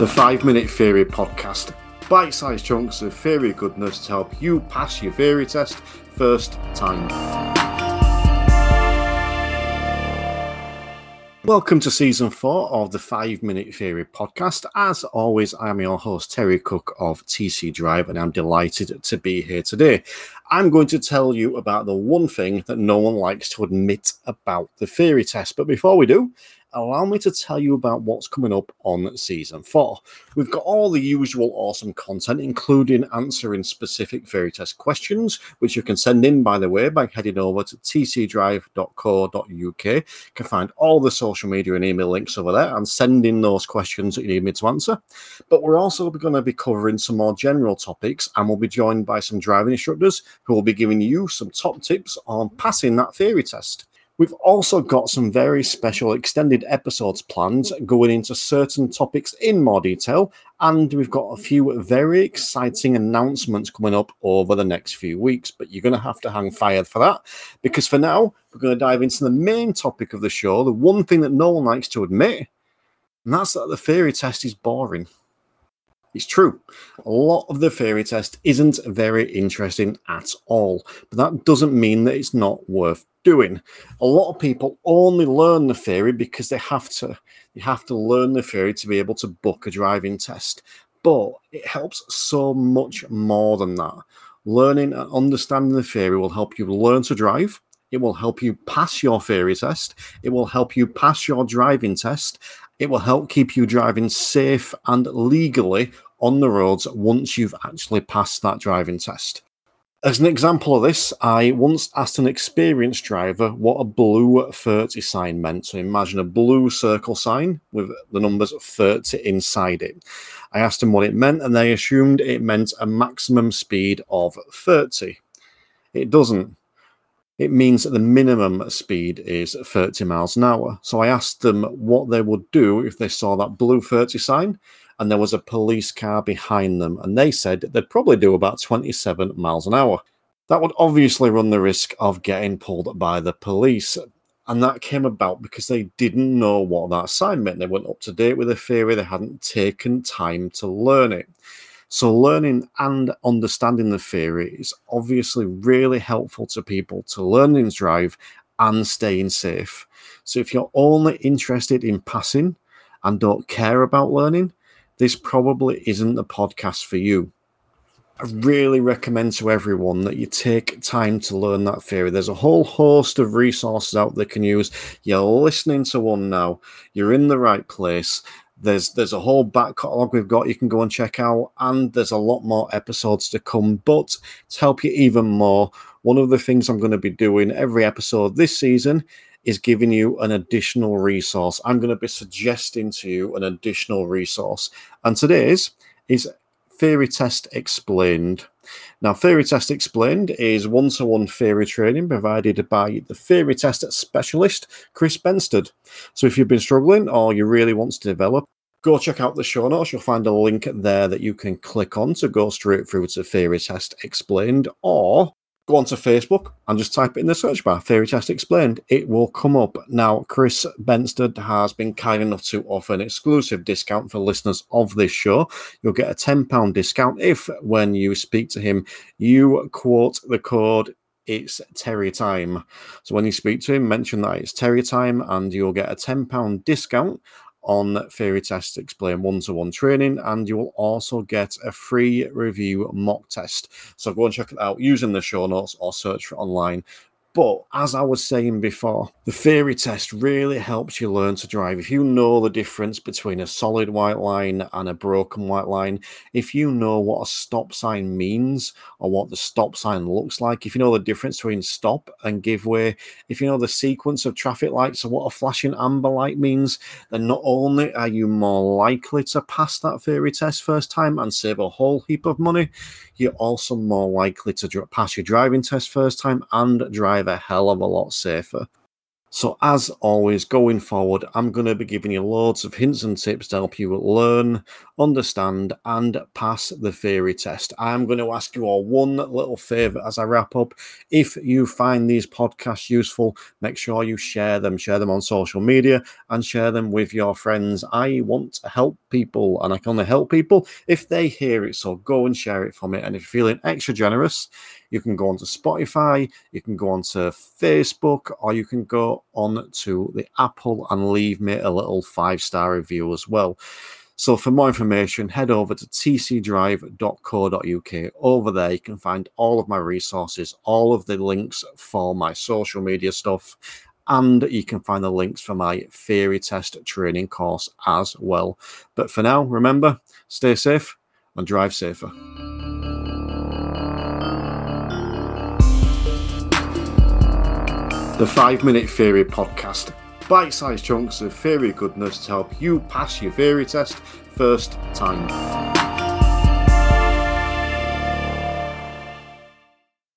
The 5 Minute Theory Podcast. Bite sized chunks of theory goodness to help you pass your theory test first time. Welcome to season four of the Five Minute Theory podcast. As always, I'm your host, Terry Cook of TC Drive, and I'm delighted to be here today. I'm going to tell you about the one thing that no one likes to admit about the theory test. But before we do, allow me to tell you about what's coming up on season four. We've got all the usual awesome content, including answering specific theory test questions, which you can send in, by the way, by heading over to tcdrive.co.uk. You can find all the social media and email links over there and send in those questions that you need me to answer. But we're also going to be covering some more general topics, and we'll be joined by some driving instructors who will be giving you some top tips on passing that theory test. We've also got some very special extended episodes planned going into certain topics in more detail, and we've got a few very exciting announcements coming up over the next few weeks. But you're going to have to hang fire for that because for now, we're going to dive into the main topic of the show the one thing that no one likes to admit, and that's that the theory test is boring. It's true. A lot of the theory test isn't very interesting at all, but that doesn't mean that it's not worth doing. A lot of people only learn the theory because they have to. You have to learn the theory to be able to book a driving test. But it helps so much more than that. Learning and understanding the theory will help you learn to drive. It will help you pass your theory test. It will help you pass your driving test. It will help keep you driving safe and legally on the roads once you've actually passed that driving test. As an example of this, I once asked an experienced driver what a blue 30 sign meant. So imagine a blue circle sign with the numbers 30 inside it. I asked him what it meant, and they assumed it meant a maximum speed of 30. It doesn't. It means that the minimum speed is 30 miles an hour. So I asked them what they would do if they saw that blue 30 sign and there was a police car behind them, and they said they'd probably do about 27 miles an hour. That would obviously run the risk of getting pulled by the police. And that came about because they didn't know what that sign meant. They weren't up to date with the theory, they hadn't taken time to learn it. So, learning and understanding the theory is obviously really helpful to people to learn and drive and staying safe. So, if you're only interested in passing and don't care about learning, this probably isn't the podcast for you. I really recommend to everyone that you take time to learn that theory. There's a whole host of resources out there can use. You're listening to one now. You're in the right place. There's there's a whole back catalogue we've got you can go and check out, and there's a lot more episodes to come. But to help you even more, one of the things I'm going to be doing every episode this season is giving you an additional resource. I'm going to be suggesting to you an additional resource. And today's is Theory Test Explained. Now, Theory Test Explained is one to one theory training provided by the theory test specialist, Chris Benstead. So, if you've been struggling or you really want to develop, go check out the show notes. You'll find a link there that you can click on to go straight through to Theory Test Explained, or go onto Facebook and just type it in the search bar, Theory Test Explained. It will come up. Now, Chris Benstead has been kind enough to offer an exclusive discount for listeners of this show. You'll get a £10 discount if, when you speak to him, you quote the code it's Terry time. So when you speak to him, mention that it's Terry time and you'll get a £10 discount on Theory Test Explain one to one training, and you will also get a free review mock test. So go and check it out using the show notes or search for online. But as I was saying before, the theory test really helps you learn to drive. If you know the difference between a solid white line and a broken white line, if you know what a stop sign means or what the stop sign looks like, if you know the difference between stop and give way, if you know the sequence of traffic lights or what a flashing amber light means, then not only are you more likely to pass that theory test first time and save a whole heap of money, you're also more likely to pass your driving test first time and drive a hell of a lot safer. So, as always, going forward, I'm going to be giving you loads of hints and tips to help you learn, understand, and pass the theory test. I'm going to ask you all one little favor as I wrap up. If you find these podcasts useful, make sure you share them, share them on social media, and share them with your friends. I want to help people, and I can only help people if they hear it. So, go and share it for me. And if you're feeling extra generous, you can go onto Spotify, you can go onto Facebook, or you can go on to the Apple and leave me a little five star review as well. So, for more information, head over to tcdrive.co.uk. Over there, you can find all of my resources, all of the links for my social media stuff, and you can find the links for my theory test training course as well. But for now, remember stay safe and drive safer. The 5 Minute Theory Podcast. Bite sized chunks of theory goodness to help you pass your theory test first time.